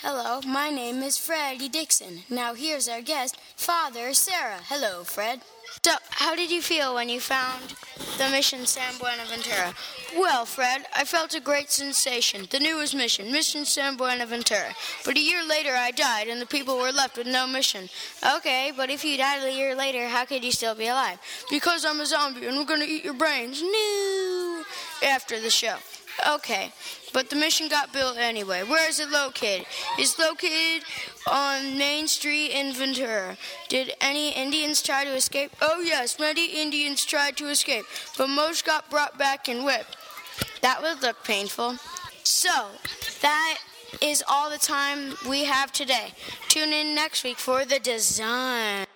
Hello, my name is Freddie Dixon. Now here's our guest, Father Serra. Hello, Fred. So, how did you feel when you found the mission San Buenaventura? Well, Fred, I felt a great sensation. The newest mission, Mission San Buenaventura. But a year later, I died, and the people were left with no mission. Okay, but if you died a year later, how could you still be alive? Because I'm a zombie, and we're gonna eat your brains. No! After the show. Okay, but the mission got built anyway. Where is it located? It's located on Main Street in Ventura. Did any Indians try to escape? Oh, yes, many Indians tried to escape, but most got brought back and whipped. That would look painful. So, that is all the time we have today. Tune in next week for the design.